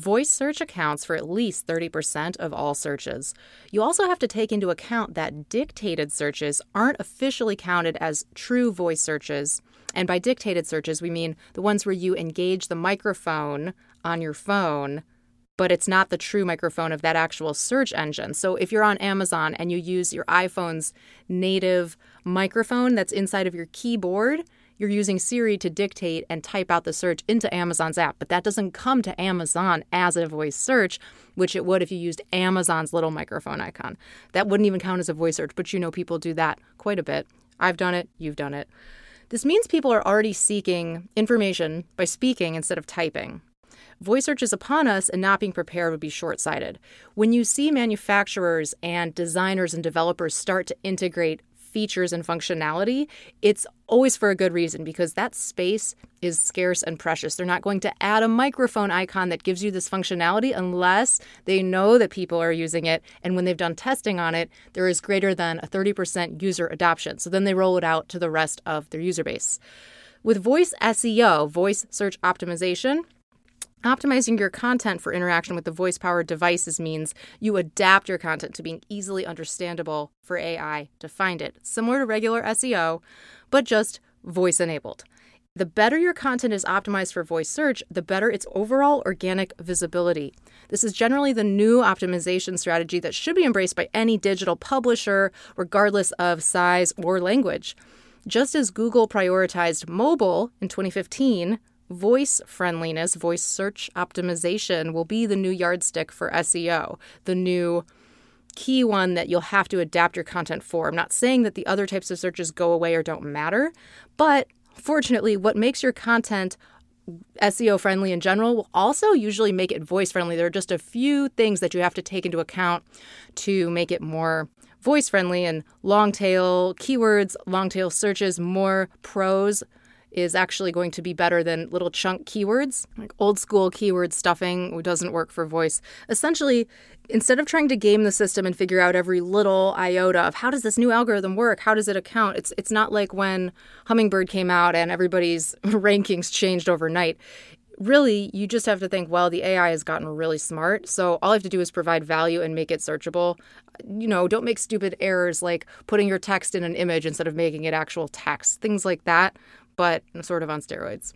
Voice search accounts for at least 30% of all searches. You also have to take into account that dictated searches aren't officially counted as true voice searches. And by dictated searches, we mean the ones where you engage the microphone on your phone but it's not the true microphone of that actual search engine. So if you're on Amazon and you use your iPhone's native microphone that's inside of your keyboard, you're using Siri to dictate and type out the search into Amazon's app, but that doesn't come to Amazon as a voice search, which it would if you used Amazon's little microphone icon. That wouldn't even count as a voice search, but you know people do that quite a bit. I've done it, you've done it. This means people are already seeking information by speaking instead of typing. Voice search is upon us, and not being prepared would be short sighted. When you see manufacturers and designers and developers start to integrate features and functionality, it's always for a good reason because that space is scarce and precious. They're not going to add a microphone icon that gives you this functionality unless they know that people are using it. And when they've done testing on it, there is greater than a 30% user adoption. So then they roll it out to the rest of their user base. With voice SEO, voice search optimization, Optimizing your content for interaction with the voice powered devices means you adapt your content to being easily understandable for AI to find it, similar to regular SEO, but just voice enabled. The better your content is optimized for voice search, the better its overall organic visibility. This is generally the new optimization strategy that should be embraced by any digital publisher, regardless of size or language. Just as Google prioritized mobile in 2015, voice friendliness, voice search optimization will be the new yardstick for SEO, the new key one that you'll have to adapt your content for. I'm not saying that the other types of searches go away or don't matter, but fortunately, what makes your content SEO friendly in general will also usually make it voice friendly. There are just a few things that you have to take into account to make it more voice friendly and long tail keywords, long tail searches, more prose is actually going to be better than little chunk keywords. Like old school keyword stuffing doesn't work for voice. Essentially, instead of trying to game the system and figure out every little iota of how does this new algorithm work, how does it account, it's it's not like when Hummingbird came out and everybody's rankings changed overnight. Really, you just have to think, well, the AI has gotten really smart, so all I have to do is provide value and make it searchable. You know, don't make stupid errors like putting your text in an image instead of making it actual text. Things like that but I'm sort of on steroids.